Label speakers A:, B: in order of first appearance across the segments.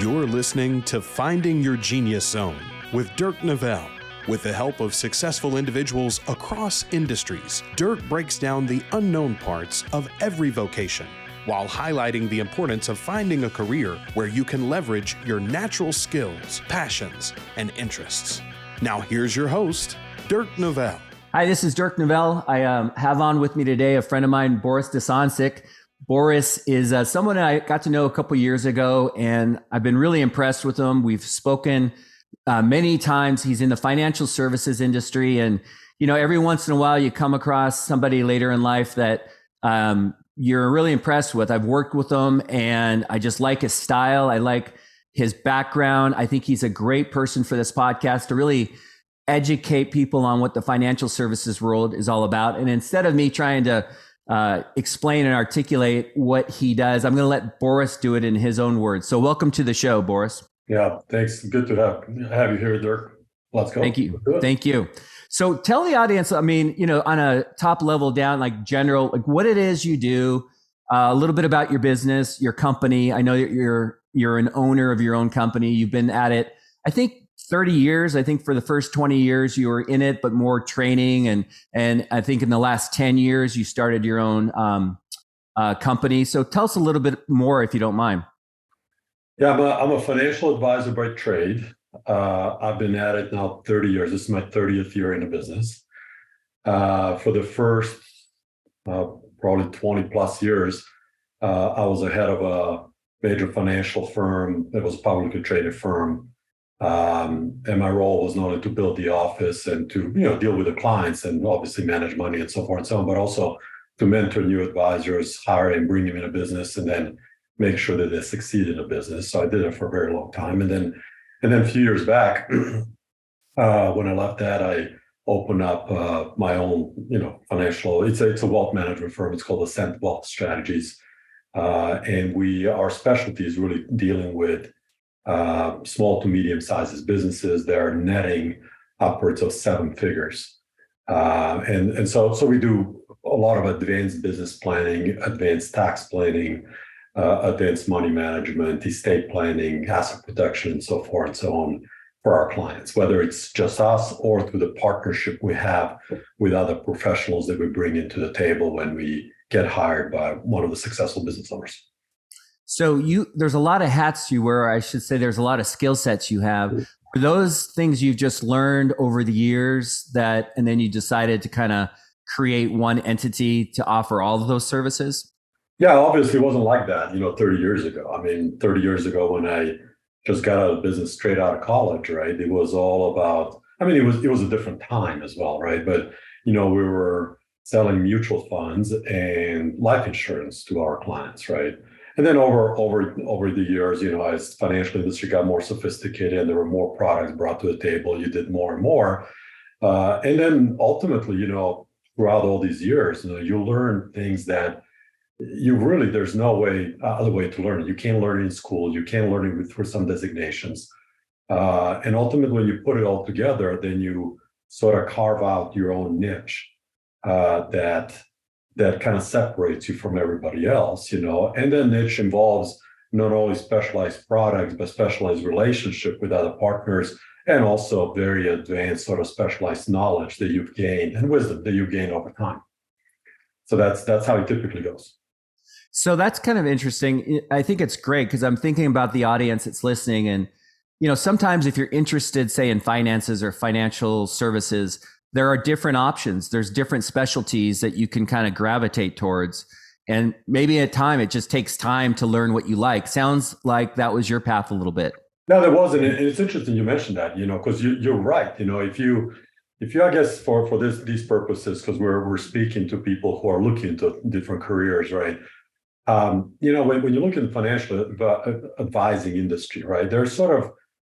A: You're listening to Finding Your Genius Zone with Dirk Nevelle. With the help of successful individuals across industries, Dirk breaks down the unknown parts of every vocation while highlighting the importance of finding a career where you can leverage your natural skills, passions, and interests. Now, here's your host, Dirk Nevelle.
B: Hi, this is Dirk Nevelle. I um, have on with me today a friend of mine, Boris Desancic. Boris is uh, someone I got to know a couple years ago, and I've been really impressed with him. We've spoken uh, many times. He's in the financial services industry, and you know, every once in a while, you come across somebody later in life that um, you're really impressed with. I've worked with him, and I just like his style. I like his background. I think he's a great person for this podcast to really educate people on what the financial services world is all about. And instead of me trying to uh, explain and articulate what he does. I'm going to let Boris do it in his own words. So, welcome to the show, Boris.
C: Yeah, thanks. Good to have have you here, Dirk. Let's go.
B: Thank you. Thank you. So, tell the audience. I mean, you know, on a top level down, like general, like what it is you do. Uh, a little bit about your business, your company. I know that you're you're an owner of your own company. You've been at it. I think 30 years. I think for the first 20 years you were in it, but more training. And, and I think in the last 10 years you started your own um, uh, company. So tell us a little bit more if you don't mind.
C: Yeah, I'm a, I'm a financial advisor by trade. Uh, I've been at it now 30 years. This is my 30th year in the business. Uh, for the first uh, probably 20 plus years, uh, I was the head of a major financial firm. It was a publicly traded firm um, and my role was not only to build the office and to you know deal with the clients and obviously manage money and so forth and so on, but also to mentor new advisors, hire and bring them in a business, and then make sure that they succeed in a business. So I did it for a very long time, and then and then a few years back, uh, when I left that, I opened up uh, my own you know financial. It's a it's a wealth management firm. It's called Ascent Wealth Strategies, uh, and we our specialty is really dealing with uh, small to medium sizes businesses that are netting upwards of seven figures. Uh, and, and so, so we do a lot of advanced business planning, advanced tax planning, uh, advanced money management, estate planning, asset protection, and so forth and so on for our clients, whether it's just us or through the partnership we have with other professionals that we bring into the table when we get hired by one of the successful business owners.
B: So you there's a lot of hats you wear. I should say there's a lot of skill sets you have. Mm-hmm. Are those things you've just learned over the years that and then you decided to kind of create one entity to offer all of those services?
C: Yeah, obviously it wasn't like that, you know, 30 years ago. I mean, 30 years ago when I just got out of business straight out of college, right? It was all about I mean, it was it was a different time as well, right? But you know, we were selling mutual funds and life insurance to our clients, right? And then over over over the years, you know, as financial industry got more sophisticated and there were more products brought to the table, you did more and more. Uh, and then ultimately, you know, throughout all these years, you know, you learn things that you really there's no way uh, other way to learn. You can't learn in school. You can't learn it through some designations. Uh, and ultimately, when you put it all together, then you sort of carve out your own niche uh, that that kind of separates you from everybody else, you know. And then niche involves not only specialized products, but specialized relationship with other partners and also very advanced sort of specialized knowledge that you've gained and wisdom that you gain over time. So that's that's how it typically goes.
B: So that's kind of interesting. I think it's great because I'm thinking about the audience that's listening and you know, sometimes if you're interested say in finances or financial services, there are different options. There's different specialties that you can kind of gravitate towards. And maybe at time it just takes time to learn what you like. Sounds like that was your path a little bit.
C: No, there wasn't. And it's interesting you mentioned that, you know, because you, you're right. You know, if you, if you, I guess for, for this, these purposes, because we're, we're speaking to people who are looking to different careers, right? Um, you know, when, when you look in the financial advising industry, right, there's sort of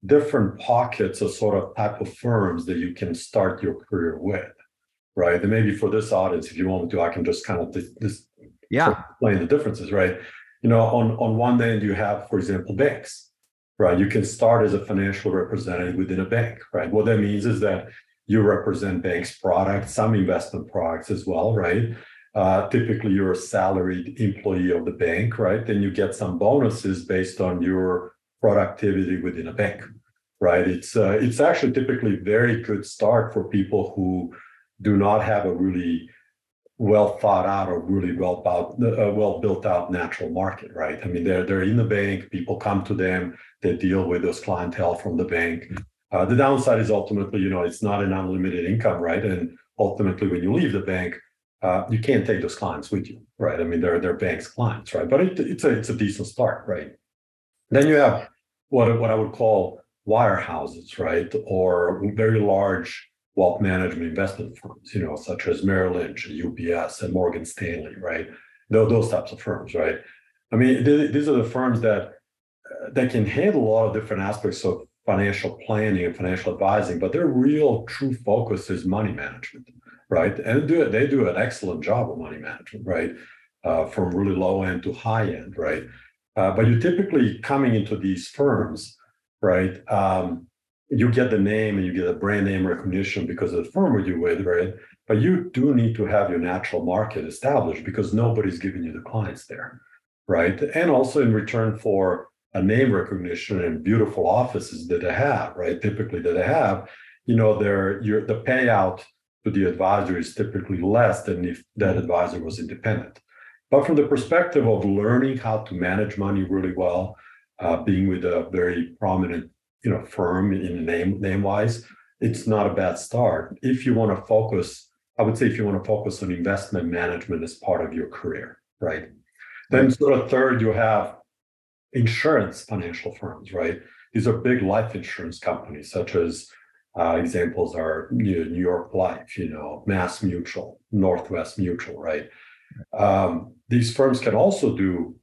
C: different pockets of sort of type of firms that you can start your career with, right? And maybe for this audience, if you want me to, I can just kind of this,
B: yeah
C: sort of explain the differences, right? You know, on on one end you have, for example, banks, right? You can start as a financial representative within a bank, right? What that means is that you represent banks' products, some investment products as well, right? Uh, typically, you're a salaried employee of the bank, right? Then you get some bonuses based on your productivity within a bank, right? It's uh, it's actually typically very good start for people who do not have a really well thought out or really well about uh, well built out natural market, right? I mean, they're they're in the bank. People come to them. They deal with those clientele from the bank. Uh, the downside is ultimately, you know, it's not an unlimited income, right? And ultimately, when you leave the bank, uh, you can't take those clients with you, right? I mean, they're they're bank's clients, right? But it, it's a it's a decent start, right? Then you have what what I would call wirehouses, right, or very large wealth management investment firms, you know, such as Merrill Lynch, UBS, and Morgan Stanley, right? Those, those types of firms, right? I mean, these are the firms that uh, that can handle a lot of different aspects of financial planning and financial advising, but their real true focus is money management, right? And do it, they do an excellent job of money management, right? Uh, from really low end to high end, right? Uh, but you're typically coming into these firms, right? Um, you get the name and you get a brand name recognition because of the firm you're with, right? But you do need to have your natural market established because nobody's giving you the clients there, right? And also in return for a name recognition and beautiful offices that they have, right? Typically that they have, you know, their your the payout to the advisor is typically less than if that advisor was independent. But from the perspective of learning how to manage money really well, uh, being with a very prominent you know firm in name name wise, it's not a bad start. If you want to focus, I would say if you want to focus on investment management as part of your career, right? Then sort of third, you have insurance financial firms, right? These are big life insurance companies, such as uh, examples are you know, New York Life, you know, Mass Mutual, Northwest Mutual, right? Um, these firms can also do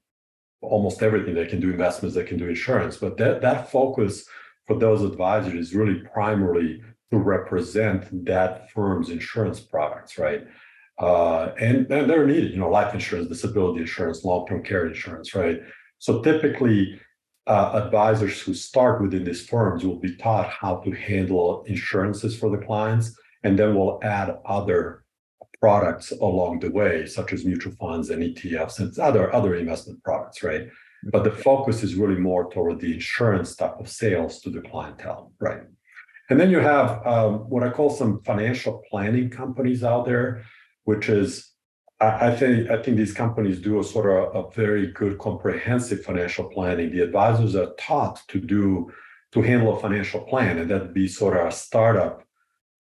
C: almost everything. They can do investments, they can do insurance, but that that focus for those advisors is really primarily to represent that firm's insurance products, right? Uh, and, and they're needed, you know, life insurance, disability insurance, long-term care insurance, right? So typically, uh, advisors who start within these firms will be taught how to handle insurances for the clients, and then we'll add other products along the way, such as mutual funds and ETFs and other other investment products, right? But the focus is really more toward the insurance type of sales to the clientele, right? And then you have um, what I call some financial planning companies out there, which is I, I think I think these companies do a sort of a very good comprehensive financial planning. The advisors are taught to do to handle a financial plan, and that'd be sort of a startup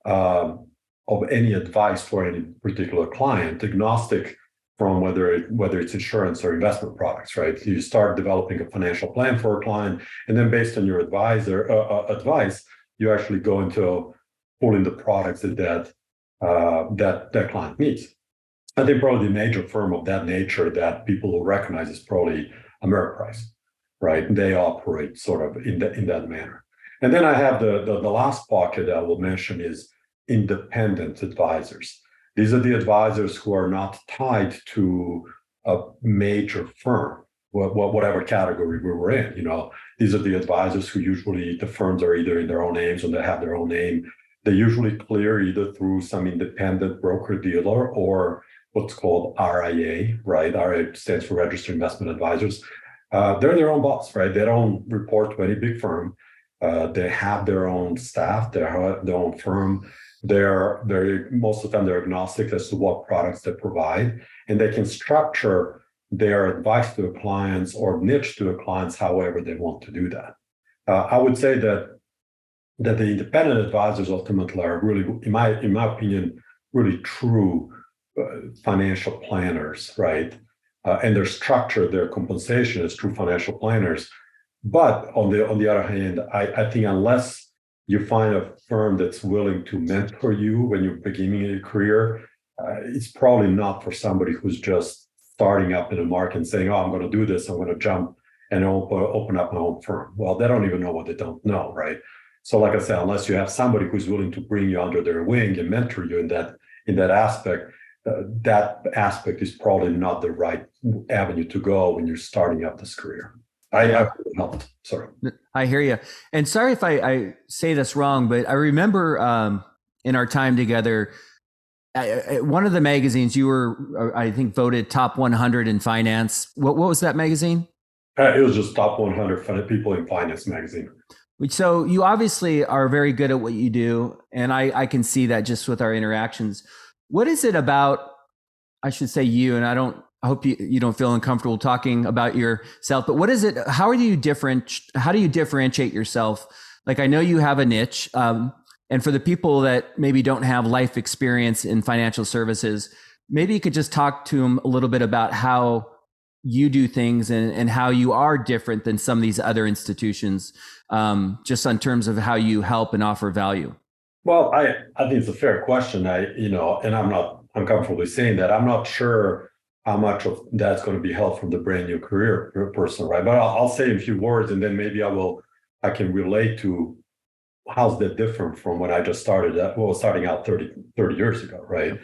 C: um, of any advice for any particular client, agnostic from whether it, whether it's insurance or investment products, right? You start developing a financial plan for a client, and then based on your advisor uh, uh, advice, you actually go into pulling the products that that uh, that that client needs. I think probably the major firm of that nature that people will recognize is probably Ameriprise, right? They operate sort of in that in that manner. And then I have the, the, the last pocket I will mention is independent advisors. These are the advisors who are not tied to a major firm, whatever category we were in. You know, these are the advisors who usually the firms are either in their own names or they have their own name. They usually clear either through some independent broker dealer or what's called RIA, right? RIA stands for Registered Investment Advisors. Uh, they're in their own boss, right? They don't report to any big firm. Uh, they have their own staff, their, their own firm. They're very most of the time they're agnostic as to what products they provide, and they can structure their advice to the clients or niche to the clients however they want to do that. Uh, I would say that that the independent advisors ultimately are really, in my in my opinion, really true uh, financial planners, right? Uh, and their structure, their compensation is true financial planners. But on the on the other hand, I, I think unless you find a firm that's willing to mentor you when you're beginning your career, uh, it's probably not for somebody who's just starting up in the market and saying, "Oh, I'm going to do this. I'm going to jump and open, up my own firm." Well, they don't even know what they don't know, right? So, like I said, unless you have somebody who's willing to bring you under their wing and mentor you in that in that aspect, uh, that aspect is probably not the right avenue to go when you're starting up this career. I have helped. Sorry.
B: I hear you. And sorry if I, I say this wrong, but I remember um, in our time together, I, I, one of the magazines you were, uh, I think, voted top 100 in finance. What, what was that magazine?
C: Uh, it was just top 100 people in finance magazine.
B: So you obviously are very good at what you do, and I, I can see that just with our interactions. What is it about? I should say you, and I don't. I hope you, you don't feel uncomfortable talking about yourself. But what is it? How are you different? How do you differentiate yourself? Like I know you have a niche, um, and for the people that maybe don't have life experience in financial services, maybe you could just talk to them a little bit about how you do things and, and how you are different than some of these other institutions, um, just on terms of how you help and offer value?
C: Well, I, I think it's a fair question. I, you know, and I'm not uncomfortably saying that. I'm not sure how much of that's going to be held from the brand new career person, right? But I'll, I'll say a few words and then maybe I will, I can relate to how's that different from when I just started, at, well, starting out 30, 30 years ago, right?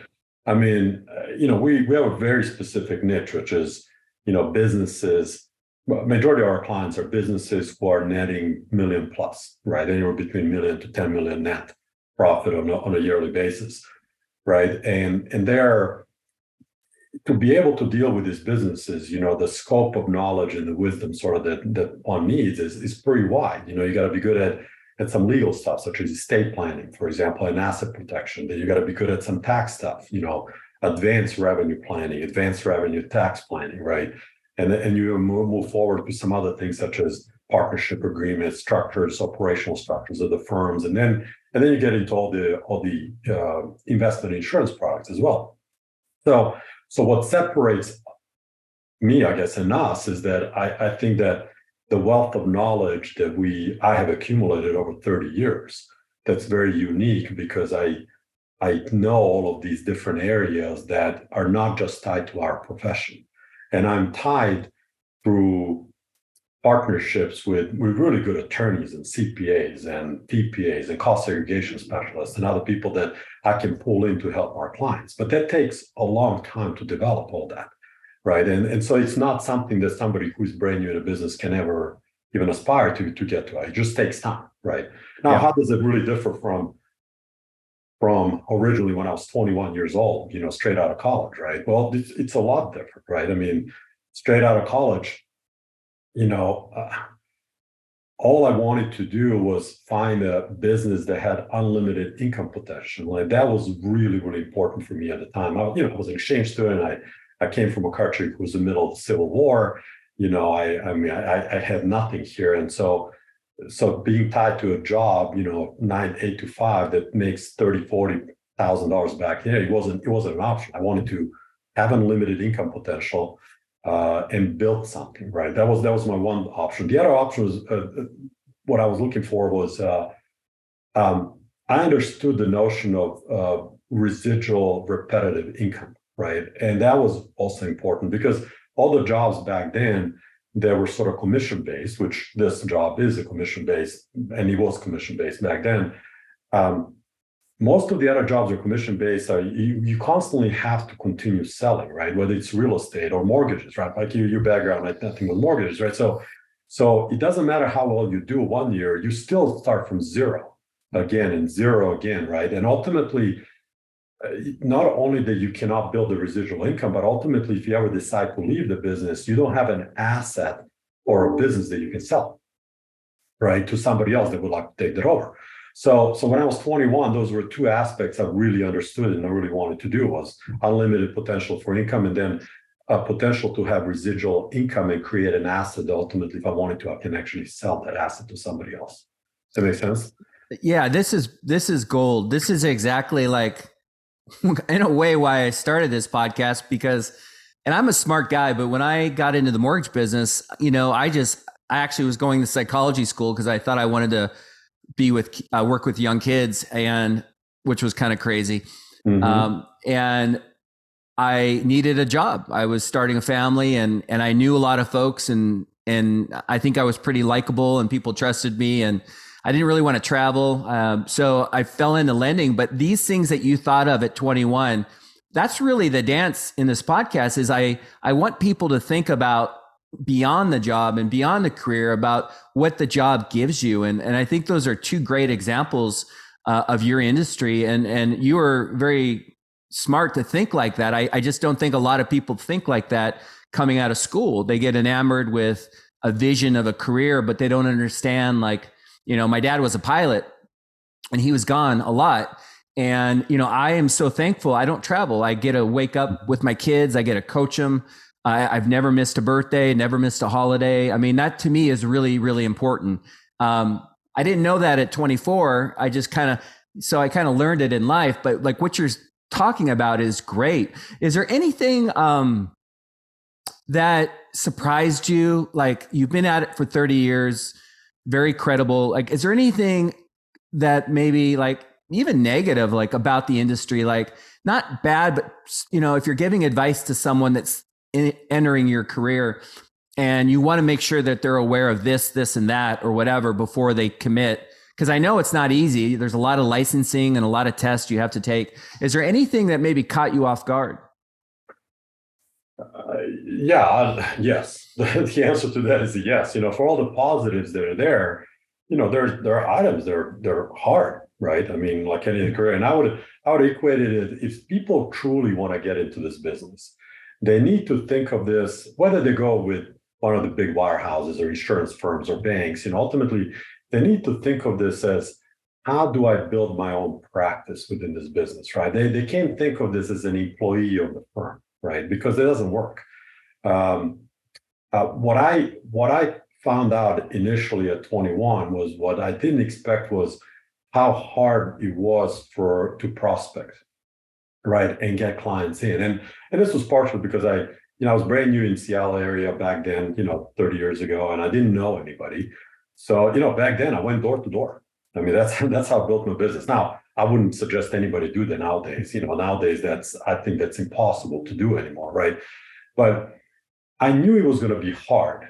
C: I mean, uh, you know, we, we have a very specific niche, which is you know, businesses, well, majority of our clients are businesses who are netting million plus, right? Anywhere between million to 10 million net profit on a, on a yearly basis, right? And and they're to be able to deal with these businesses, you know, the scope of knowledge and the wisdom sort of that that one needs is, is pretty wide. You know, you got to be good at at some legal stuff, such as estate planning, for example, and asset protection. Then you got to be good at some tax stuff, you know, advanced revenue planning, advanced revenue tax planning, right? And, and you move, forward with some other things such as partnership agreements, structures, operational structures of the firms, and then and then you get into all the all the uh, investment insurance products as well. So so what separates me, I guess, and us is that I, I think that the wealth of knowledge that we I have accumulated over 30 years that's very unique because I I know all of these different areas that are not just tied to our profession. And I'm tied through partnerships with, with really good attorneys and CPAs and TPAs and cost segregation specialists and other people that I can pull in to help our clients. But that takes a long time to develop all that. Right. And, and so it's not something that somebody who's brand new in a business can ever even aspire to to get to. It just takes time. Right. Now, yeah. how does it really differ from from originally when I was 21 years old, you know, straight out of college, right? Well, it's, it's a lot different, right? I mean, straight out of college, you know, uh, all I wanted to do was find a business that had unlimited income potential. And that was really, really important for me at the time. I, you know, I was an exchange student. I, I came from a country who was in the middle of the Civil War. You know, I, I mean, I, I had nothing here. And so so being tied to a job, you know, nine, eight to five that makes 30, 40 thousand dollars back there, it wasn't, it wasn't an option. I wanted to have unlimited income potential uh, and build something, right? That was that was my one option. The other option was uh, uh what I was looking for was uh, um, I understood the notion of residual repetitive income, right? And that was also important because all the jobs back then they were sort of commission based, which this job is a commission based, and it was commission based back then. Um, most of the other jobs are commission based. You, you constantly have to continue selling, right? Whether it's real estate or mortgages, right? Like you, your background, like nothing with mortgages, right? So, so it doesn't matter how well you do one year, you still start from zero again and zero again, right? And ultimately, uh, not only that you cannot build a residual income, but ultimately, if you ever decide to leave the business, you don't have an asset or a business that you can sell, right, to somebody else that would like to take that over. So, so when I was 21, those were two aspects I really understood and I really wanted to do was unlimited potential for income, and then a potential to have residual income and create an asset ultimately, if I wanted to, I can actually sell that asset to somebody else. Does that make sense?
B: Yeah, this is this is gold. This is exactly like in a way why I started this podcast because and I'm a smart guy, but when I got into the mortgage business, you know, I just I actually was going to psychology school because I thought I wanted to be with uh, work with young kids and which was kind of crazy. Mm-hmm. Um, and I needed a job. I was starting a family and and I knew a lot of folks and and I think I was pretty likable and people trusted me and I didn't really want to travel. Um, so I fell into lending. But these things that you thought of at 21, that's really the dance in this podcast is I, I want people to think about beyond the job and beyond the career about what the job gives you. And, and I think those are two great examples uh, of your industry. And, and you are very smart to think like that. I, I just don't think a lot of people think like that coming out of school. They get enamored with a vision of a career, but they don't understand like, you know, my dad was a pilot and he was gone a lot. And, you know, I am so thankful I don't travel. I get to wake up with my kids, I get to coach them. I, have never missed a birthday, never missed a holiday. I mean, that to me is really, really important. Um, I didn't know that at 24. I just kind of, so I kind of learned it in life. But like what you're talking about is great. Is there anything um, that surprised you? Like you've been at it for 30 years, very credible. Like, is there anything that maybe like even negative, like about the industry, like not bad, but you know, if you're giving advice to someone that's in, entering your career and you want to make sure that they're aware of this, this, and that, or whatever before they commit. Because I know it's not easy. There's a lot of licensing and a lot of tests you have to take. Is there anything that maybe caught you off guard?
C: Uh, yeah, yes. the answer to that is yes. You know, for all the positives that are there, you know, there's there are items that are they're hard, right? I mean, like any career. And I would I would equate it if people truly want to get into this business, they need to think of this, whether they go with one of the big wirehouses or insurance firms or banks, and ultimately they need to think of this as how do I build my own practice within this business, right? They, they can't think of this as an employee of the firm, right? Because it doesn't work. Um, uh, what I what I found out initially at 21 was what I didn't expect was how hard it was for to prospect, right, and get clients in. And and this was partially because I you know, I was brand new in Seattle area back then, you know, 30 years ago, and I didn't know anybody. So, you know, back then I went door to door. I mean, that's that's how I built my business. Now, I wouldn't suggest anybody do that nowadays. You know, nowadays that's I think that's impossible to do anymore, right? But I knew it was going to be hard.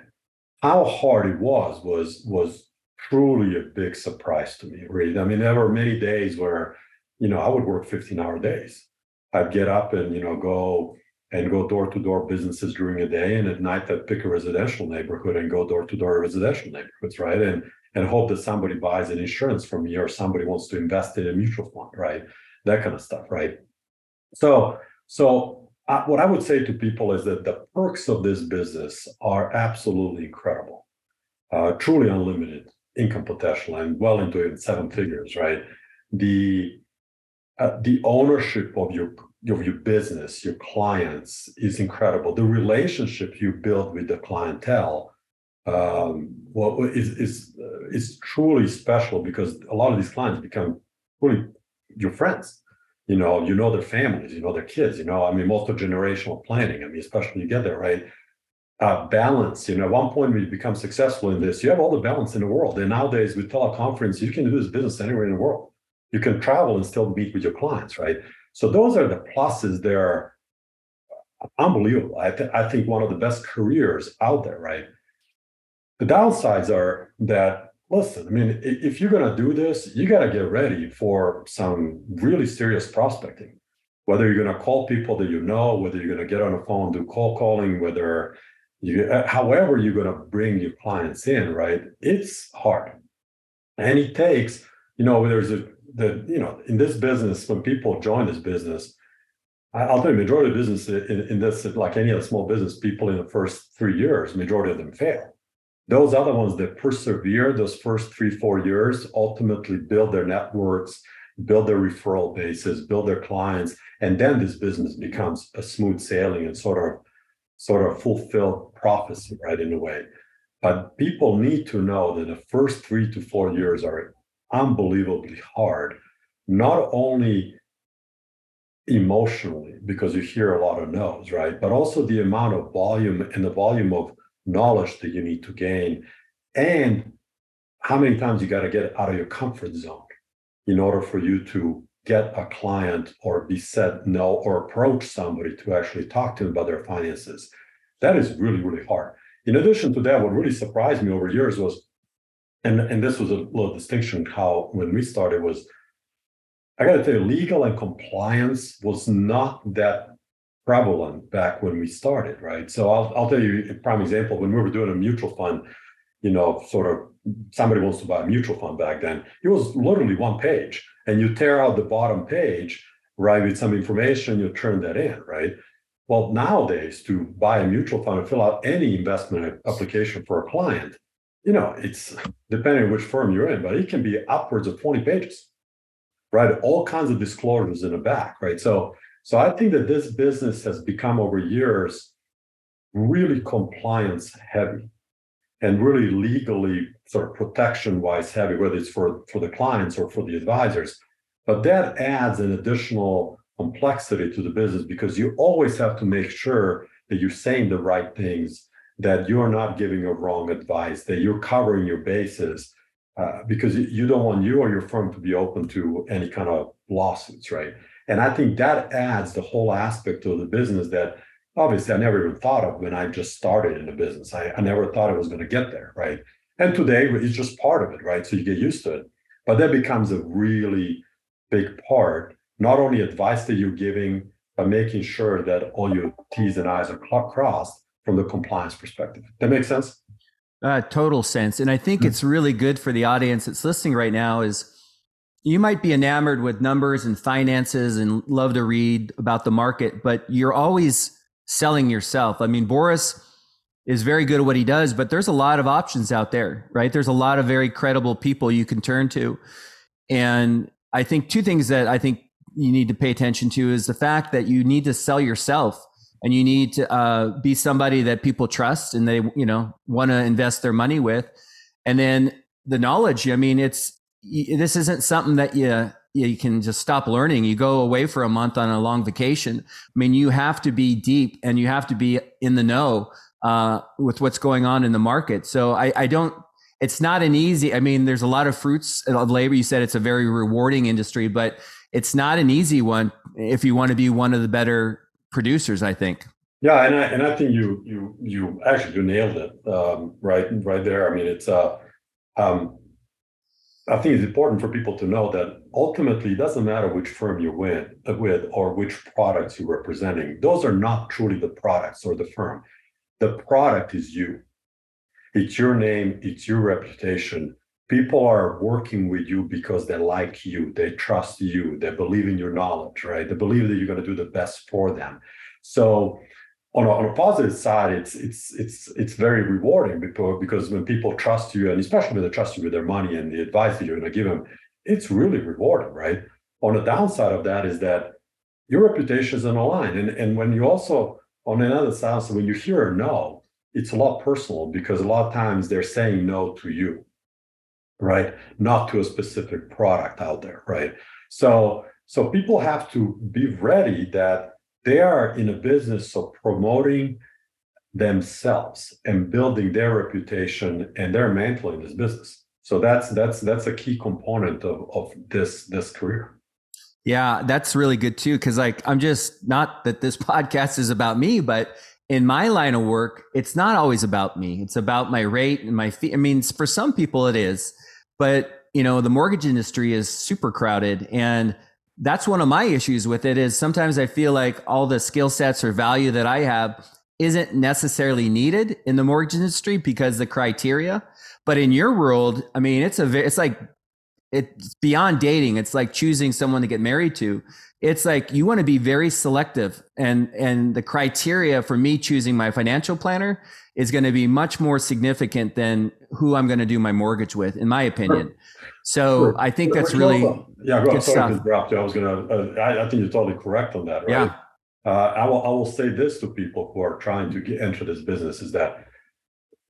C: How hard it was was was truly a big surprise to me. Really, I mean, there were many days where, you know, I would work 15 hour days. I'd get up and you know go and go door to door businesses during the day, and at night I'd pick a residential neighborhood and go door to door residential neighborhoods, right? And and hope that somebody buys an insurance from me or somebody wants to invest in a mutual fund, right? That kind of stuff, right? So so uh, what I would say to people is that the perks of this business are absolutely incredible, uh, truly unlimited income potential, and well into seven figures, right? The uh, the ownership of your of your business, your clients is incredible. The relationship you build with the clientele um, well, is is uh, is truly special because a lot of these clients become really your friends. You know, you know their families, you know their kids. You know, I mean, multi-generational planning. I mean, especially you get there, right? Uh, balance. You know, at one point when you become successful in this, you have all the balance in the world. And nowadays with teleconference, you can do this business anywhere in the world. You can travel and still meet with your clients, right? So those are the pluses. They're unbelievable. I, th- I think one of the best careers out there, right? The downsides are that listen, I mean, if you're going to do this, you got to get ready for some really serious prospecting. Whether you're going to call people that you know, whether you're going to get on the phone, do call calling, whether you, uh, however you're going to bring your clients in, right? It's hard, and it takes, you know, there's a the you know in this business when people join this business I'll tell you, majority of business in, in, this, like any other small business, people in the first three years, majority of them fail. Those other ones that persevere those first three, four years ultimately build their networks, build their referral bases, build their clients, and then this business becomes a smooth sailing and sort of sort of fulfilled prophecy, right, in a way. But people need to know that the first three to four years are unbelievably hard, not only emotionally, because you hear a lot of no's, right? But also the amount of volume and the volume of knowledge that you need to gain, and how many times you got to get out of your comfort zone in order for you to get a client or be said no or approach somebody to actually talk to them about their finances. That is really, really hard. In addition to that, what really surprised me over years was and and this was a little distinction how when we started was I got to tell you, legal and compliance was not that prevalent back when we started, right? So I'll I'll tell you a prime example. When we were doing a mutual fund, you know, sort of somebody wants to buy a mutual fund back then, it was literally one page, and you tear out the bottom page, right, with some information, you turn that in, right? Well, nowadays, to buy a mutual fund and fill out any investment application for a client, you know, it's depending which firm you're in, but it can be upwards of 20 pages, right? All kinds of disclosures in the back, right? So, so I think that this business has become over years really compliance heavy and really legally sort of protection wise heavy, whether it's for, for the clients or for the advisors. But that adds an additional complexity to the business because you always have to make sure that you're saying the right things, that you're not giving a wrong advice, that you're covering your bases, uh, because you don't want you or your firm to be open to any kind of lawsuits, right? And I think that adds the whole aspect of the business that obviously I never even thought of when I just started in the business. I, I never thought it was going to get there, right? And today it's just part of it, right? So you get used to it. But that becomes a really big part not only advice that you're giving, but making sure that all your T's and I's are crossed from the compliance perspective. That makes sense?
B: Uh, total sense. And I think mm-hmm. it's really good for the audience that's listening right now is you might be enamored with numbers and finances and love to read about the market, but you're always selling yourself. I mean, Boris is very good at what he does, but there's a lot of options out there, right? There's a lot of very credible people you can turn to. And I think two things that I think you need to pay attention to is the fact that you need to sell yourself and you need to uh, be somebody that people trust and they you know want to invest their money with. And then the knowledge i mean it's this isn't something that you you can just stop learning. You go away for a month on a long vacation. I mean you have to be deep and you have to be in the know uh, with what's going on in the market. So I, I don't it's not an easy i mean there's a lot of fruits of labor. You said it's a very rewarding industry but it's not an easy one if you want to be one of the better producers. I think.
C: Yeah, and I and I think you you you actually you nailed it um, right right there. I mean, it's uh, um, I think it's important for people to know that ultimately it doesn't matter which firm you're with, with or which products you're representing. Those are not truly the products or the firm. The product is you. It's your name, it's your reputation, people are working with you because they like you, they trust you, they believe in your knowledge, right? They believe that you're going to do the best for them. So on a, on a positive side, it's it's it's it's very rewarding because when people trust you, and especially when they trust you with their money and the advice that you're going to give them, it's really rewarding, right? On the downside of that is that your reputation is on the line, and and when you also on another side, so when you hear a no, it's a lot personal because a lot of times they're saying no to you right? Not to a specific product out there, right? So, so people have to be ready that they are in a business of promoting themselves and building their reputation and their mantle in this business. So that's that's that's a key component of of this this career.
B: Yeah, that's really good too. Cause like I'm just not that this podcast is about me, but in my line of work, it's not always about me. It's about my rate and my fee. I mean, for some people it is, but, you know, the mortgage industry is super crowded and that's one of my issues with it is sometimes I feel like all the skill sets or value that I have isn't necessarily needed in the mortgage industry because the criteria. But in your world, I mean, it's a it's like it's beyond dating. It's like choosing someone to get married to. It's like you want to be very selective, and and the criteria for me choosing my financial planner is going to be much more significant than who I'm going to do my mortgage with, in my opinion. So sure. I think that's really
C: yeah. Go, sorry to interrupt you. I was going to. Uh, I, I, think you're totally correct on that. Right? Yeah. Uh, I will. I will say this to people who are trying to get, enter this business is that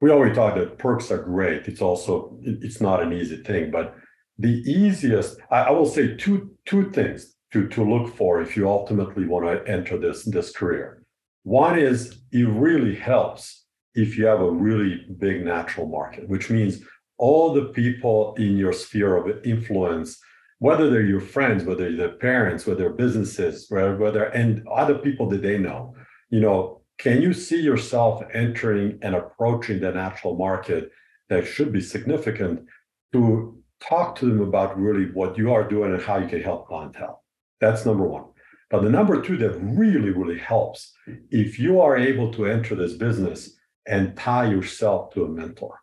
C: we already talked that perks are great. It's also it's not an easy thing, but the easiest. I, I will say two two things to to look for if you ultimately want to enter this this career. One is it really helps if you have a really big natural market, which means all the people in your sphere of influence, whether they're your friends, whether they're parents, whether they're businesses, whether and other people that they know, you know, can you see yourself entering and approaching the natural market that should be significant to talk to them about really what you are doing and how you can help clientele? That's number one. But the number two that really, really helps, if you are able to enter this business and tie yourself to a mentor.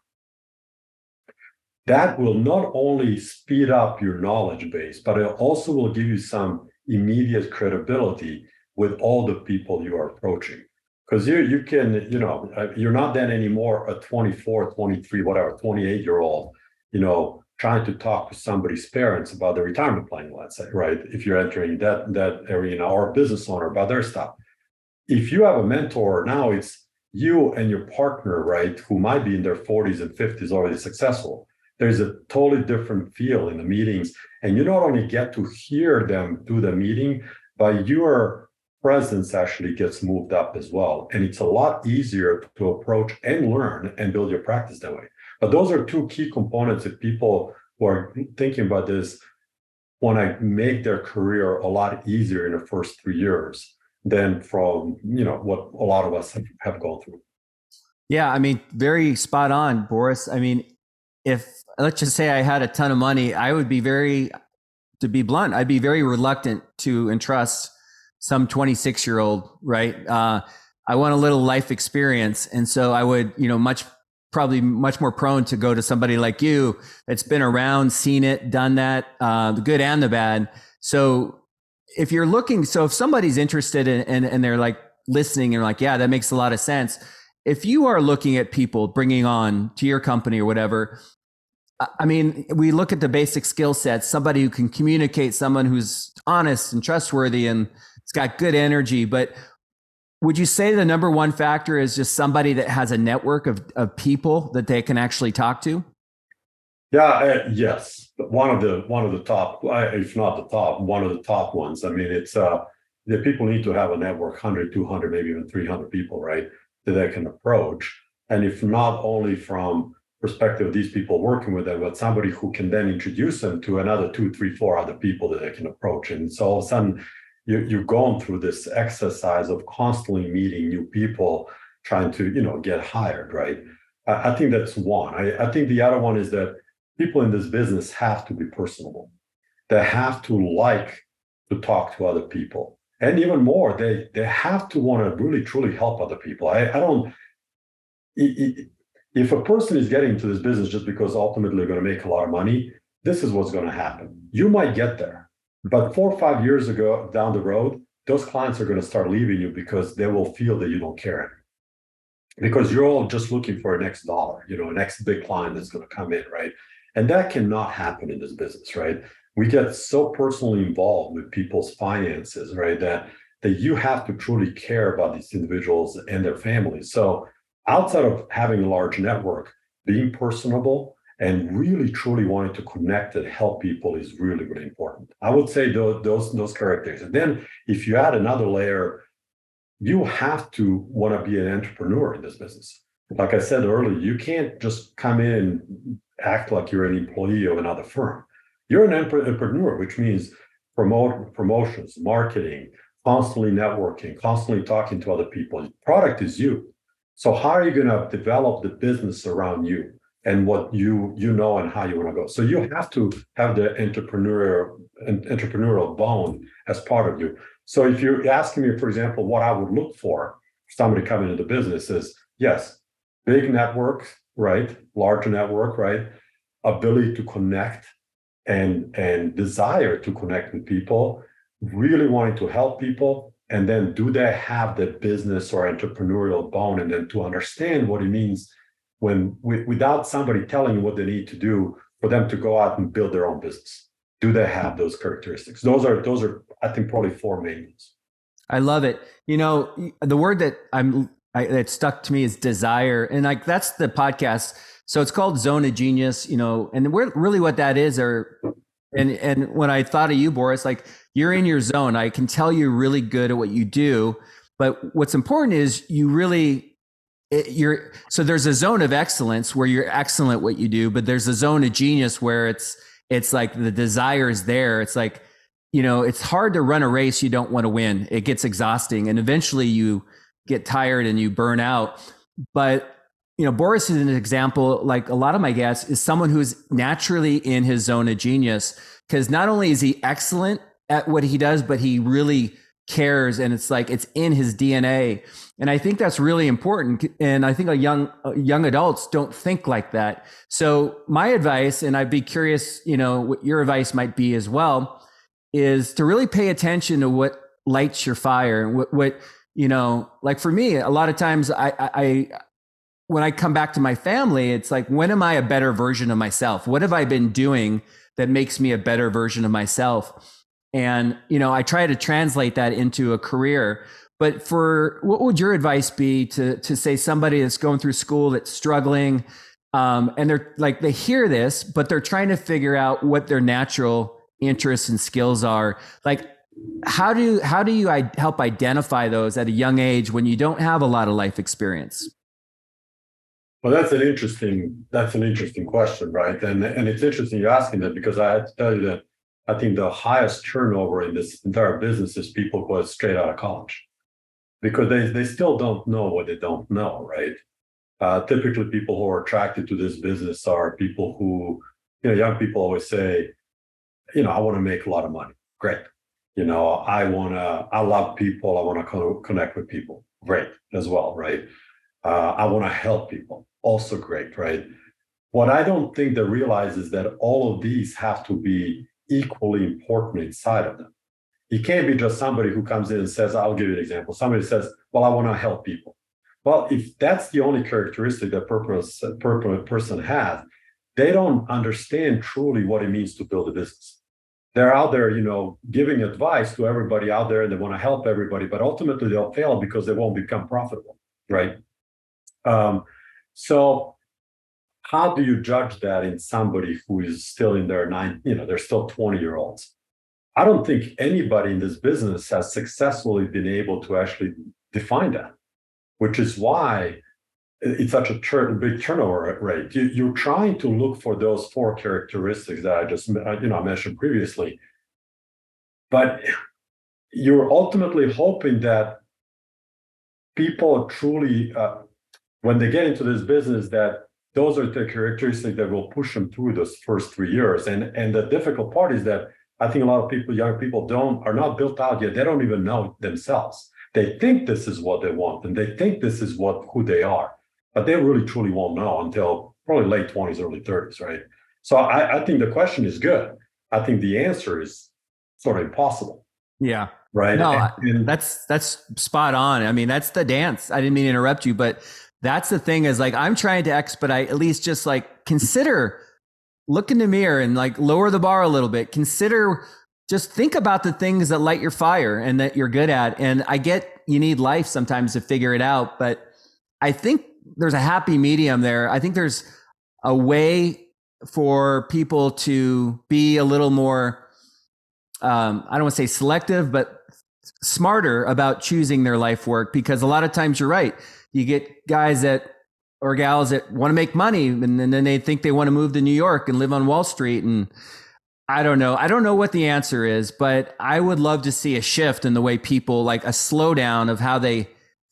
C: That will not only speed up your knowledge base, but it also will give you some immediate credibility with all the people you are approaching. Because you you can, you know, uh, you're not then anymore a 24, 23, whatever, 28 year old, you know, trying to talk to somebody's parents about their retirement plan, let's say, right? If you're entering that that arena or a business owner about their stuff. If you have a mentor, now it's you and your partner, right, who might be in their 40s and 50s already successful. There's a totally different feel in the meetings. And you not only get to hear them do the meeting, but your presence actually gets moved up as well. And it's a lot easier to approach and learn and build your practice that way. But those are two key components if people who are thinking about this want to make their career a lot easier in the first three years than from you know what a lot of us have, have gone through.
B: Yeah, I mean, very spot on, Boris. I mean, if let's just say I had a ton of money, I would be very, to be blunt, I'd be very reluctant to entrust some 26 year old, right? Uh, I want a little life experience. And so I would, you know, much, probably much more prone to go to somebody like you that's been around, seen it, done that, uh, the good and the bad. So if you're looking, so if somebody's interested in, and, and they're like listening and like, yeah, that makes a lot of sense. If you are looking at people bringing on to your company or whatever, I mean, we look at the basic skill sets, somebody who can communicate, someone who's honest and trustworthy and it's got good energy. But would you say the number one factor is just somebody that has a network of, of people that they can actually talk to?
C: Yeah, uh, yes. One of the one of the top, if not the top, one of the top ones. I mean, it's uh the people need to have a network 100, 200, maybe even 300 people, right? That they can approach. And if not only from perspective of these people working with them, but somebody who can then introduce them to another two, three, four other people that they can approach. And so all of a sudden, you, you've gone through this exercise of constantly meeting new people, trying to, you know, get hired, right? I, I think that's one. I, I think the other one is that people in this business have to be personable. They have to like to talk to other people. And even more, they they have to want to really truly help other people. I, I don't if a person is getting into this business just because ultimately they're going to make a lot of money, this is what's going to happen. You might get there, but four or five years ago down the road, those clients are going to start leaving you because they will feel that you don't care because you're all just looking for a next dollar, you know, next big client that's going to come in, right? And that cannot happen in this business, right? We get so personally involved with people's finances, right? That that you have to truly care about these individuals and their families. So outside of having a large network, being personable and really truly wanting to connect and help people is really, really important. I would say those, those, those characters. And then if you add another layer, you have to want to be an entrepreneur in this business. Like I said earlier, you can't just come in and act like you're an employee of another firm. You're an entrepreneur, which means promote promotions, marketing, constantly networking, constantly talking to other people. Product is you. So how are you going to develop the business around you and what you you know and how you want to go? So you have to have the entrepreneurial entrepreneurial bone as part of you. So if you're asking me, for example, what I would look for somebody coming into the business is yes, big network, right? Large network, right? Ability to connect and and desire to connect with people, really wanting to help people, and then do they have the business or entrepreneurial bone and then to understand what it means when without somebody telling you what they need to do for them to go out and build their own business. Do they have those characteristics? Those are those are i think probably four main ones.
B: I love it. You know the word that i'm I, that stuck to me is desire. And like that's the podcast. So it's called zone of genius you know and we're really what that is are and and when I thought of you, Boris, like you're in your zone. I can tell you're really good at what you do, but what's important is you really you're so there's a zone of excellence where you're excellent at what you do, but there's a zone of genius where it's it's like the desire is there. It's like you know, it's hard to run a race you don't want to win. It gets exhausting, and eventually you get tired and you burn out. But you know, Boris is an example, like a lot of my guests, is someone who's naturally in his zone of genius. Because not only is he excellent at what he does, but he really cares and it's like it's in his DNA. And I think that's really important. And I think a young young adults don't think like that. So my advice, and I'd be curious, you know, what your advice might be as well, is to really pay attention to what lights your fire and what, what you know like for me a lot of times I, I when i come back to my family it's like when am i a better version of myself what have i been doing that makes me a better version of myself and you know i try to translate that into a career. But for what would your advice be to to say somebody that's going through school that's struggling um, and they're like they hear this but they're trying to figure out what their natural interests and skills are? Like how do how do you help identify those at a young age when you don't have a lot of life experience?
C: Well that's an interesting that's an interesting question right? And and it's interesting you're asking that because i had to tell you that i think the highest turnover in this entire business is people who are straight out of college. Because they, they still don't know what they don't know right? Uh, typically people who are attracted to this business are people who you know young people always say you know i want to make a lot of money. Great. You know i want to i love people i want to co- connect with people. Great as well right? Uh, i want to help people. Also great right? What i don't think they realize is that all of these have to be equally important inside of them. It can't be just somebody who comes in and says i'll give you an example. Somebody says well i want to help people. Well if that's the only characteristic that purpose, person has they don't understand truly what it means to build a business. They're out there, you know, giving advice to everybody out there and they want to help everybody, but ultimately they'll fail because they won't become profitable, right? Um, so how do you judge that in somebody who is still in their nine, you know, they're still 20 year olds? I don't think anybody in this business has successfully been able to actually define that, which is why it's such a tur- big turnover rate. You, are trying to look for those four characteristics that I just uh, you know I mentioned previously, but you're ultimately hoping that people truly, uh, when they get into this business, that those are the characteristics that will push them through those first three years. And and the difficult part is that I think a lot of people, young people, don't are not built out yet. They don't even know themselves. They think this is what they want, and they think this is what who they are but they really truly won't know until probably late 20s, early 30s, right? So I, I think the question is good. I think the answer is sort of impossible.
B: Yeah.
C: Right.
B: No, and, and that's that's spot on. I mean, that's the dance. I didn't mean to interrupt you, but that's the thing is like I'm trying to expedite at least just like consider look in the mirror and like lower the bar a little bit. Consider just think about the things that light your fire and that you're good at. And I get you need life sometimes to figure it out, but I think there's a happy medium there. I think there's a way for people to be a little more um, I don't want to say selective, but smarter about choosing their life work because a lot of times you're right. You get guys that or gals that want to make money and, then they think they want to move to New York and live on Wall Street and I don't know. I don't know what the answer is, but I would love to see a shift in the way people like a slowdown of how they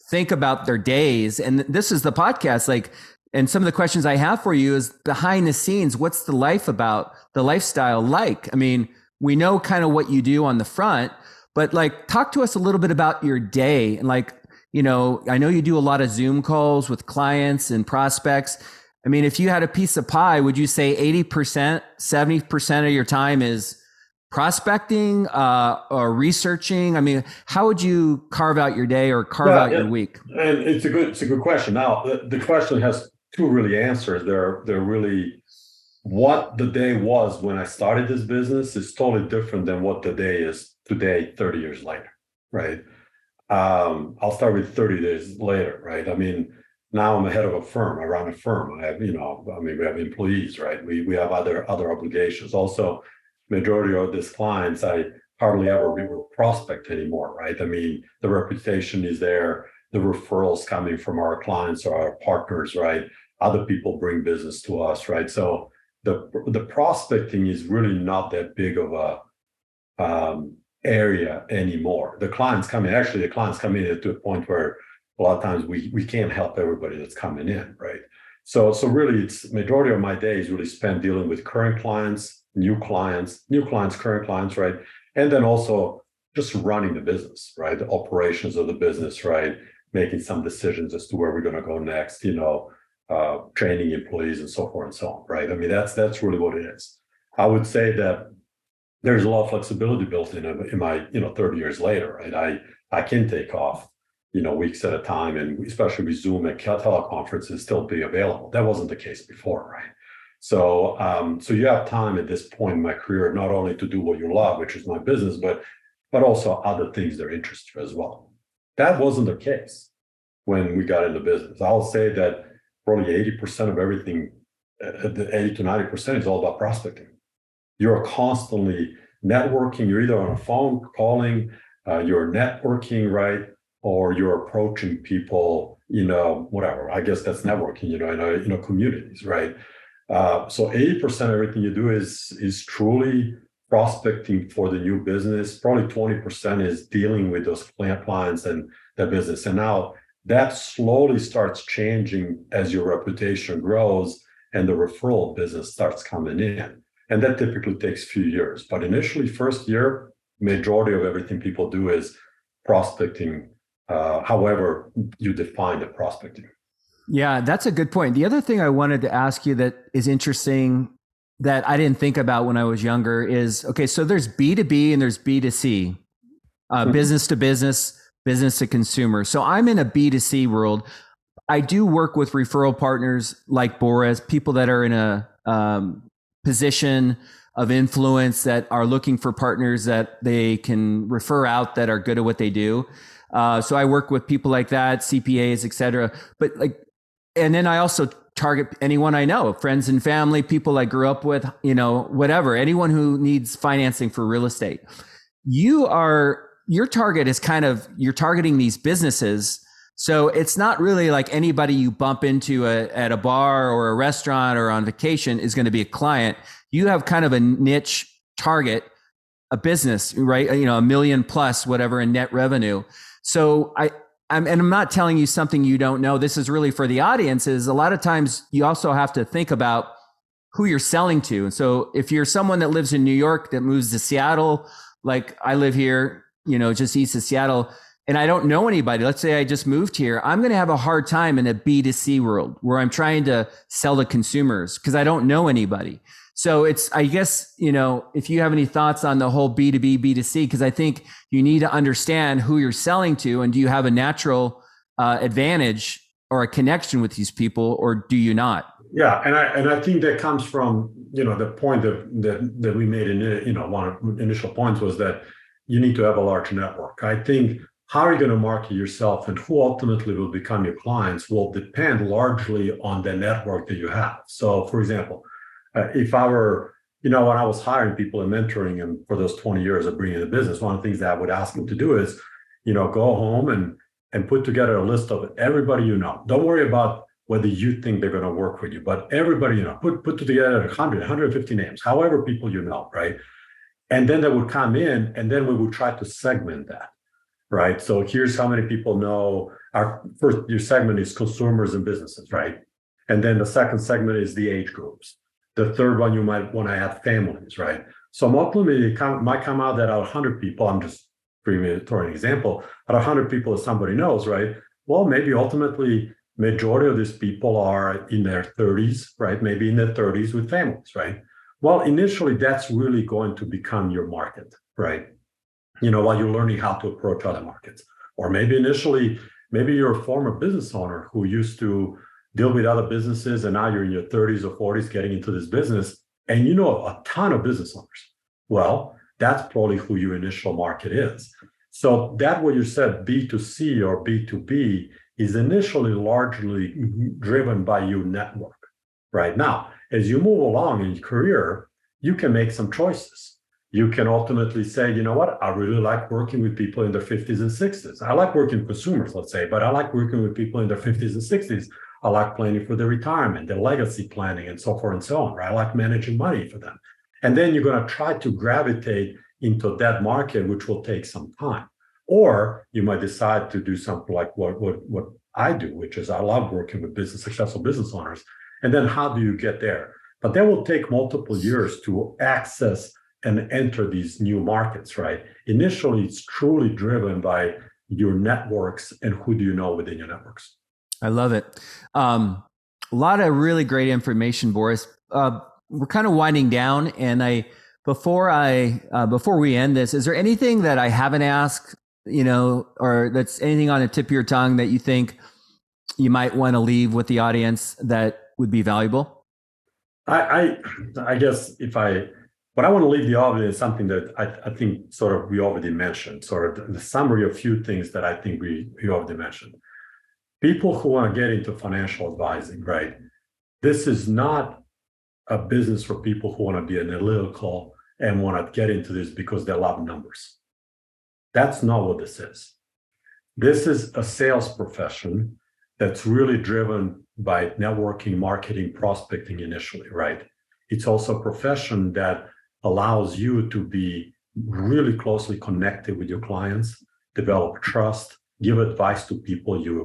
B: think about their days. And this is the podcast. Like, and some of the questions I have for you is behind the scenes, what's the life about, the lifestyle like? I mean, we know kind of what you do on the front, but like, talk to us a little bit about your day. And like, you know, I know you do a lot of Zoom calls with clients and prospects. I mean, if you had a piece of pie, would you say 80%, 70% of your time is prospecting uh, or researching? I mean, how would you carve out your day or carve yeah, out your week?
C: And it's a good it's a good question. Now, the, the question has two really answers. They're they're really what the day was when I started this business is totally different than what the day is today, 30 years later, right? Um, I'll start with 30 days later, right? I mean, now I'm a head of a firm. I run a firm. I have, you know, I mean, we have employees, right? We we have other other obligations. Also, majority of these clients, I hardly ever we prospect anymore, right? I mean, the reputation is there, the referrals coming from our clients or our partners, right? Other people bring business to us, right? So the the prospecting is really not that big of a um, area anymore. The clients come in, actually, the clients come in to a point where a lot of times we we can't help everybody that's coming in, right? So so really, it's majority of my day is really spent dealing with current clients, new clients, new clients, current clients, right? And then also just running the business, right? The operations of the business, right? Making some decisions as to where we're going to go next, you know, uh, training employees and so forth and so on, right? I mean, that's that's really what it is. I would say that there's a lot of flexibility built in in my you know 30 years later right? I i can take off you know weeks at a time and especially with zoom and teleconferences still be available. That wasn't the case before right? So um so you have time at this point in my career not only to do what you love which is my business but but also other things that interest you as well. That wasn't the case when we got into business. I'll say that probably 80% of everything uh, the 80 to 90% is all about prospecting you're constantly networking. You're either on a phone calling, uh, you're networking, right? Or you're approaching people, you know, whatever. I guess that's networking, you know, in a, in a communities, right? Uh, so 80% of everything you do is is truly prospecting for the new business. Probably 20% is dealing with those clients and the business. And now that slowly starts changing as your reputation grows and the referral business starts coming in and that typically takes a few years. But initially first year majority of everything people do is prospecting uh, however you define the prospecting.
B: Yeah that's a good point. The other thing i wanted to ask you that is interesting that i didn't think about when i was younger is okay so there's b2b and there's b2c uh, mm-hmm. business to business business to consumer. So i'm in a b2c world. I do work with referral partners like boris people that are in a um, position of influence that are looking for partners that they can refer out that are good at what they do. Uh, so I work with people like that, CPAs, et cetera. But like, and then I also target anyone I know, friends and family, people I grew up with, you know, whatever, anyone who needs financing for real estate. You are, your target is kind of, you're targeting these businesses so it's not really like anybody you bump into a, at a bar or a restaurant or on vacation is going to be a client. You have kind of a niche target, a business, right? You know, a million plus whatever in net revenue. So I, I'm, and I'm not telling you something you don't know. This is really for the audience. Is a lot of times you also have to think about who you're selling to. And so if you're someone that lives in New York that moves to Seattle, like I live here, you know, just east of Seattle and I don't know anybody, let's say I just moved here, I'm going to have a hard time in a B2C world where I'm trying to sell to consumers because I don't know anybody. So it's, I guess, you know, if you have any thoughts on the whole B2B, B2C, because I think you need to understand who you're selling to and do you have a natural uh, advantage or a connection with these people or do you not?
C: Yeah, and I and I think that comes from you know the point that that, that we made in you know one of initial points was that you need to have a large network. I think how are you going to market yourself and who ultimately will become your clients will depend largely on the network that you have. So, for example, uh, if I were, you know, when I was hiring people and mentoring them for those 20 years of bringing the business, one of the things that I would ask them to do is, you know, go home and and put together a list of everybody you know. Don't worry about whether you think they're going to work with you, but everybody you know, put put together 100, 150 names, however people you know, right? And then they would come in, and then we would try to segment that right? So here's how many people know our first your segment is consumers and businesses, right? And then the second segment is the age groups. The third one you might want to add families, right? So ultimately it might come out that out of 100 people, I'm just throwing an example, out of 100 people that somebody knows, right? Well, maybe ultimately majority of these people are in their 30s, right? Maybe in their 30s with families, right? Well, initially that's really going to become your market, right? You know, while you're learning how to approach other markets. Or maybe initially, maybe you're a former business owner who used to deal with other businesses and now you're in your 30s or 40s getting into this business and you know a ton of business owners. Well, that's probably who your initial market is. So that what you said, B2C or B2B, is initially largely driven by your network. Right now, as you move along in your career, you can make some choices you can ultimately say, you know what, I really like working with people in their 50s and 60s. I like working with consumers, let's say, but I like working with people in their 50s and 60s. I like planning for their retirement, their legacy planning, and so forth and so on, right? I like managing money for them. And then you're going to try to gravitate into that market, which will take some time. Or you might decide to do something like what, what, what I do, which is I love working with business, successful business owners. And then how do you get there? But that will take multiple years to access and enter these new markets, right? Initially, it's truly driven by your networks and who do you know within your networks.
B: I love it. Um, a lot of really great information, Boris. Uh, we're kind of winding down, and I before I uh, before we end this, is there anything that I haven't asked, you know, or that's anything on the tip of your tongue that you think you might want to leave with the audience that would be valuable?
C: I I, I guess if I what I want to leave the audience something that I, I think sort of we already mentioned, sort of the, the summary of a few things that I think we we already mentioned. People who want to get into financial advising, right? This is not a business for people who want to be analytical and want to get into this because they love numbers. That's not what this is. This is a sales profession that's really driven by networking, marketing, prospecting initially, right? It's also a profession that allows you to be really closely connected with your clients, develop trust, give advice to people you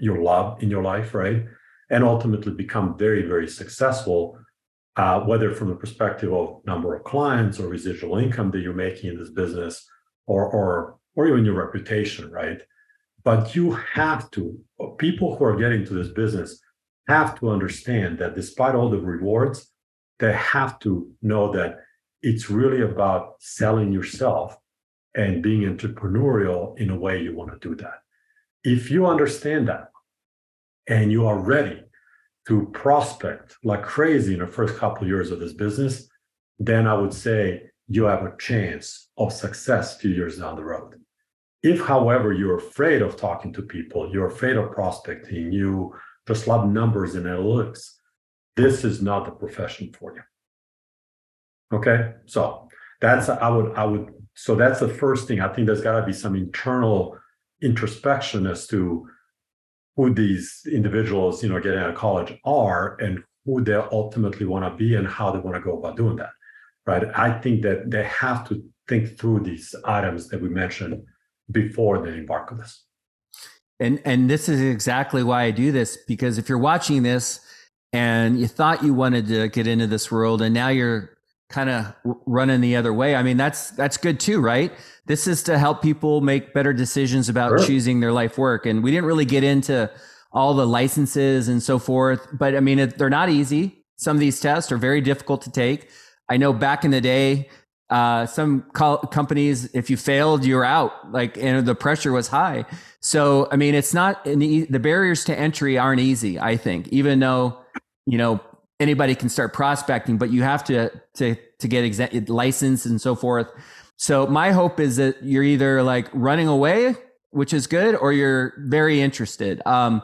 C: you love in your life, right? And ultimately become very, very successful uh, whether from the perspective of number of clients or residual income that you're making in this business or or or even your reputation right but you have to people who are getting to this business have to understand that despite all the rewards they have to know that it's really about selling yourself and being entrepreneurial in a way you want to do that if you understand that and you are ready to prospect like crazy in the first couple of years of this business, then I would say you have a chance of success a few years down the road. If, however, you're afraid of talking to people, you're afraid of prospecting, you just love numbers and analytics, this is not the profession for you. Okay, so that's I would I would so that's the first thing. I think there's got to be some internal introspection as to who these individuals, you know, getting out of college are and who they ultimately want to be and how they want to go about doing that. Right. I think that they have to think through these items that we mentioned before they embark on this.
B: And and this is exactly why I do this because if you're watching this and you thought you wanted to get into this world and now you're kind of running the other way. I mean, that's that's good too, right? This is to help people make better decisions about sure. choosing their life work. And we didn't really get into all the licenses and so forth, but I mean, it, they're not easy. Some of these tests are very difficult to take. I know back in the day, uh, some co- companies, if you failed, you're out. Like, and the pressure was high. So, I mean, it's not e- the barriers to entry aren't easy. I think, even though you know anybody can start prospecting, but you have to to to get exa- licensed and so forth. So my hope is that you're either like running away, which is good, or you're very interested. Um,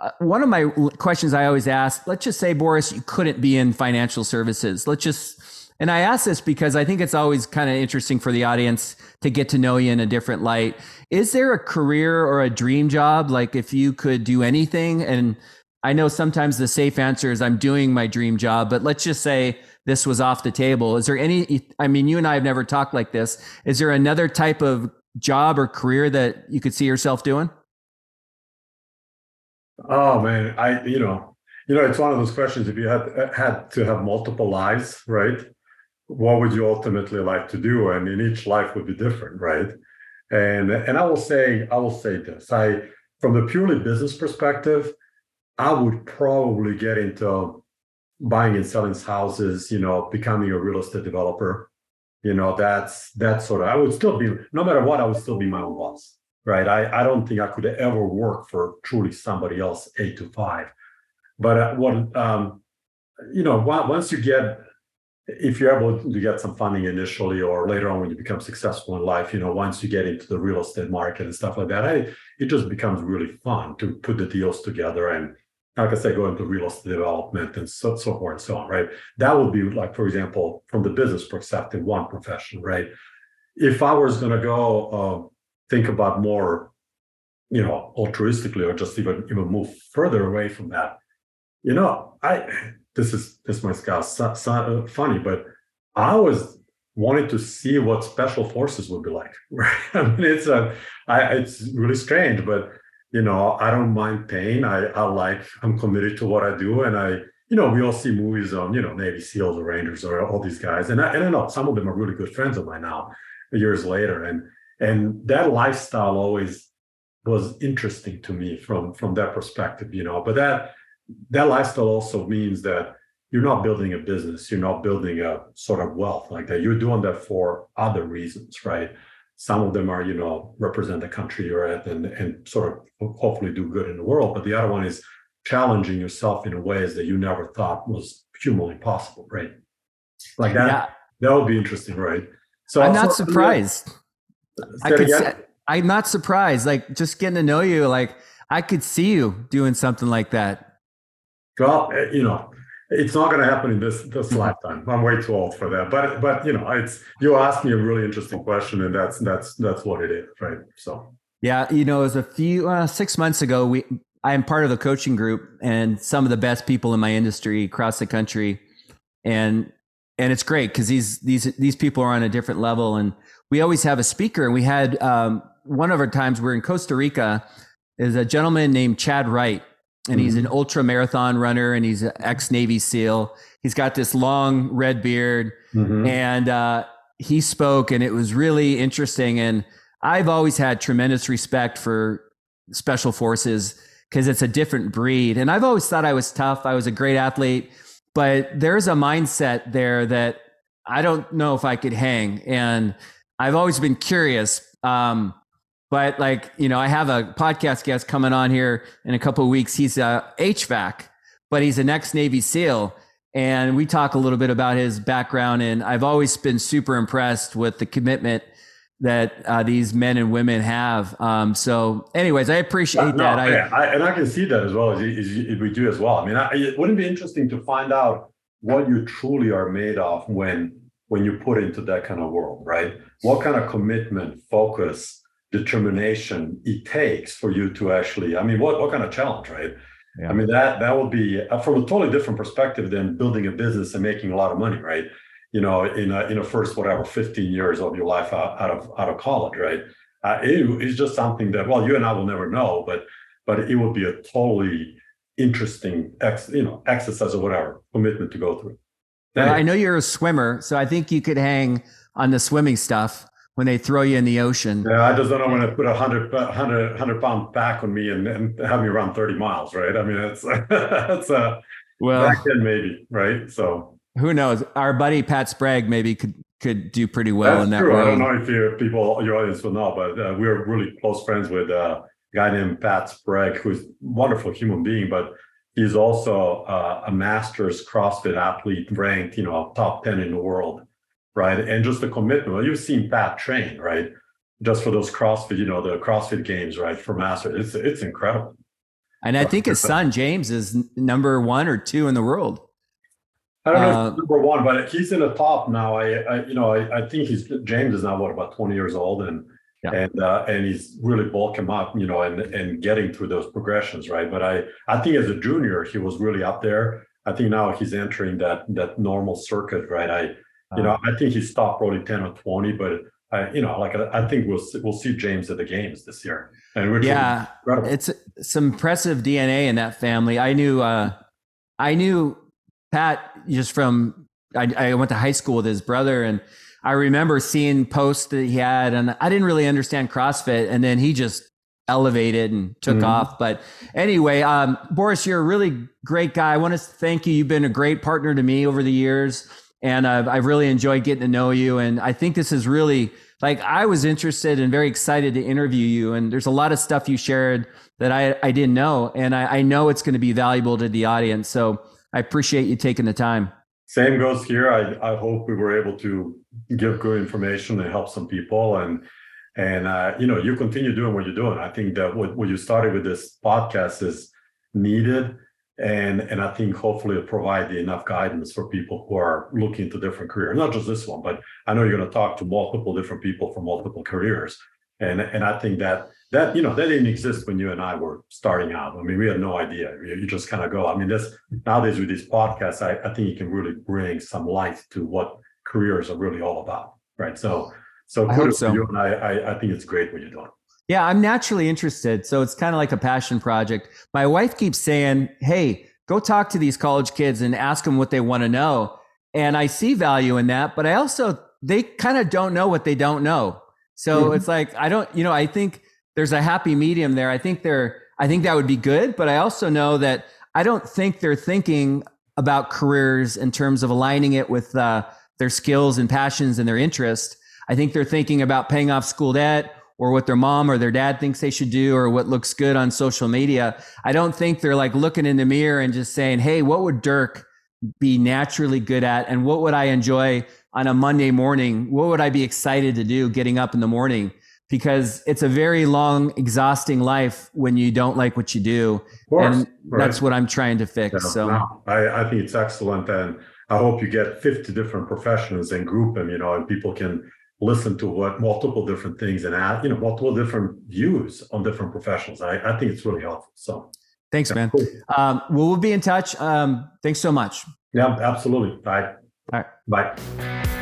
B: uh, one of my questions I always ask, let's just say, Boris, you couldn't be in financial services. Let's just, and I ask this because I think it's always kind of interesting for the audience to get to know you in a different light. Is there a career or a dream job? Like if you could do anything and I know sometimes the safe answer is I'm doing my dream job, but let's just say this was off the table. Is there any, I mean, you and I have never talked like this. Is there another type of job or career that you could see yourself doing?
C: Oh man, I, you know, you know, it's one of those questions. If you had uh, had to have multiple lives, right? What would you ultimately like to do? And in each life would be different, right? And and I will say, I will say this. I, from the purely business perspective, I would probably get into buying and selling houses, you know, becoming a real estate developer. You know, that's that's sort of I would still be no matter what, I would still be my own boss. Right. I, I don't think I could ever work for truly somebody else eight to five. But uh, what um, you know, once you get if you're able to get some funding initially or later on when you become successful in life, you know, once you get into the real estate market and stuff like that, I, it just becomes really fun to put the deals together and like I say, go into real estate development and so, so forth and so on, right? That would be like, for example, from the business perspective, one profession, right? If I was going to go uh, think about more, you know, altruistically or just even even move further away from that, you know, I this is this might sound so, so funny, but I always wanted to see what special forces would be like. Right? I mean, it's a, I, it's really strange, but you know, I don't mind pain. I, I like, I'm committed to what I do. And I, you know, we all see movies on, you know, Navy SEALs or Rangers or all these guys. And I, and I know some of them are really good friends of mine now, years later. And, and that lifestyle always was interesting to me from, from that perspective, you know, but that, that lifestyle also means that you're not building a business, you're not building a sort of wealth like that. You're doing that for other reasons, right? Some of them are, you know, represent the country you're at and, and sort of hopefully do good in the world. But the other one is challenging yourself in ways that you never thought was humanly possible, right? Like that, yeah. that would be interesting, right?
B: So I'm not surprised. I could say, I'm not surprised. Like just getting to know you, like I could see you doing something like that.
C: Well, eh, you know, it's not going to happen in this this mm-hmm. lifetime. I'm way too old for that. But but you know, it's you asked me a really interesting question, and that's that's that's what it is, right? So
B: yeah, you know, it was a few uh, six months ago. We I am part of the coaching group, and some of the best people in my industry across the country, and and it's great because these these these people are on a different level, and we always have a speaker, and we had um, one of our times we we're in Costa Rica. Is a gentleman named Chadd Wright and he's an mm-hmm. ultra marathon runner and he's an ex Navy SEAL. He's got this long red beard mm-hmm. and uh, he spoke and it was really interesting. And I've always had tremendous respect for special forces because it's a different breed. And I've always thought I was tough. I was a great athlete, but there's a mindset there that I don't know if I could hang. And I've always been curious. Um, but like, you know, I have a podcast guest coming on here in a couple of weeks. He's a HVAC, but he's an ex Navy SEAL. And we talk a little bit about his background. And I've always been super impressed with the commitment that uh, these men and women have. Um, so, anyways, I appreciate no, that.
C: I, I, and I can see that as well as, as, as we do as well. I mean, I, it wouldn't be interesting to find out what you truly are made of when when you put into that kind of world, right? What kind of commitment, focus, determination it takes for you to actually i mean what, what kind of challenge right? Yeah. i mean that that would be uh, from a totally different perspective than building a business and making a lot of money right? You know in a, in a first whatever 15 years of your life out, out of out of college right? Uh, it is just something that well you and i will never know but but it would be a totally interesting ex, you know exercise or whatever commitment to go through.
B: Well, i know you're a swimmer so i think you could hang on the swimming stuff when they throw you in the ocean.
C: Yeah, I just don't know when I put a 100, 100, 100 pound back on me and, and have me run 30 miles, right? I mean, it's, that's a, well, back then maybe, right? So
B: who knows? Our buddy Pat Sprague maybe could could do pretty well in that true.
C: World. I don't know if you, people, your audience will know, but uh, we're really close friends with a guy named Pat Sprague, who's a wonderful human being, but he's also uh, a master's CrossFit athlete ranked, you know, top 10 in the world right? And just the commitment. Well, you've seen Pat train, right? Just for those CrossFit, you know, the CrossFit games, right? For master, it's it's incredible.
B: And I think his son James is number one or two in the world.
C: I don't know uh, number one, but he's in the top now. I, I you know, I, I, think he's James is now what about twenty years old, and yeah. and uh, and he's really bulking up, you know, and and getting through those progressions, right? But I I think as a junior, he was really up there. I think now he's entering that that normal circuit, right? I you know, I think he stopped probably 10 or 20, but I, you know, like I, think we'll we'll see James at the games this year.
B: And yeah, it's some impressive DNA in that family. I knew, uh, I knew Pat just from I, I went to high school with his brother, and I remember seeing posts that he had, and I didn't really understand CrossFit, and then he just elevated and took mm-hmm. off. But anyway, um, Boris, you're a really great guy. I want to thank you. You've been a great partner to me over the years and I've, I've really enjoyed getting to know you. And I think this is really like I was interested and very excited to interview you. And there's a lot of stuff you shared that I, I didn't know. And I, I know it's going to be valuable to the audience. So I appreciate you taking the time.
C: Same goes here. I, I hope we were able to give good information and help some people. And and uh, you know, you continue doing what you're doing. I think that what, what you started with this podcast is needed and and I think hopefully it'll provide enough guidance for people who are looking to different careers, not just this one, but I know you're going to talk to multiple different people from multiple careers, and and I think that that you know that didn't exist when you and I were starting out. I mean, we had no idea. You just kind of go. I mean, this nowadays with these podcasts, I, I think you can really bring some light to what careers are really all about, right? So so so. you, and I, I I think it's great what you're doing.
B: Yeah, I'm naturally interested. So it's kind of like a passion project. My wife keeps saying, Hey, go talk to these college kids and ask them what they want to know. And I see value in that, but I also, they kind of don't know what they don't know. So mm-hmm. it's like, I don't, you know, I think there's a happy medium there. I think they're, I think that would be good, but I also know that I don't think they're thinking about careers in terms of aligning it with uh, their skills and passions and their interest. I think they're thinking about paying off school debt or what their mom or their dad thinks they should do or what looks good on social media. I don't think they're like looking in the mirror and just saying, Hey, what would Dirk be naturally good at? And what would I enjoy on a Monday morning? What would I be excited to do getting up in the morning? Because it's a very long, exhausting life when you don't like what you do.
C: Course,
B: and
C: right.
B: that's what I'm trying to fix.
C: Yeah,
B: so
C: no, I, I think it's excellent. And I hope you get 50 different professions and group them, you know, and people can listen to what multiple different things and add, you know, multiple different views on different professions. I, I think it's really helpful. So
B: thanks, man. Cool. Um, well, we'll be in touch. Um, thanks so much.
C: Yeah, absolutely. Bye.
B: All right.
C: Bye.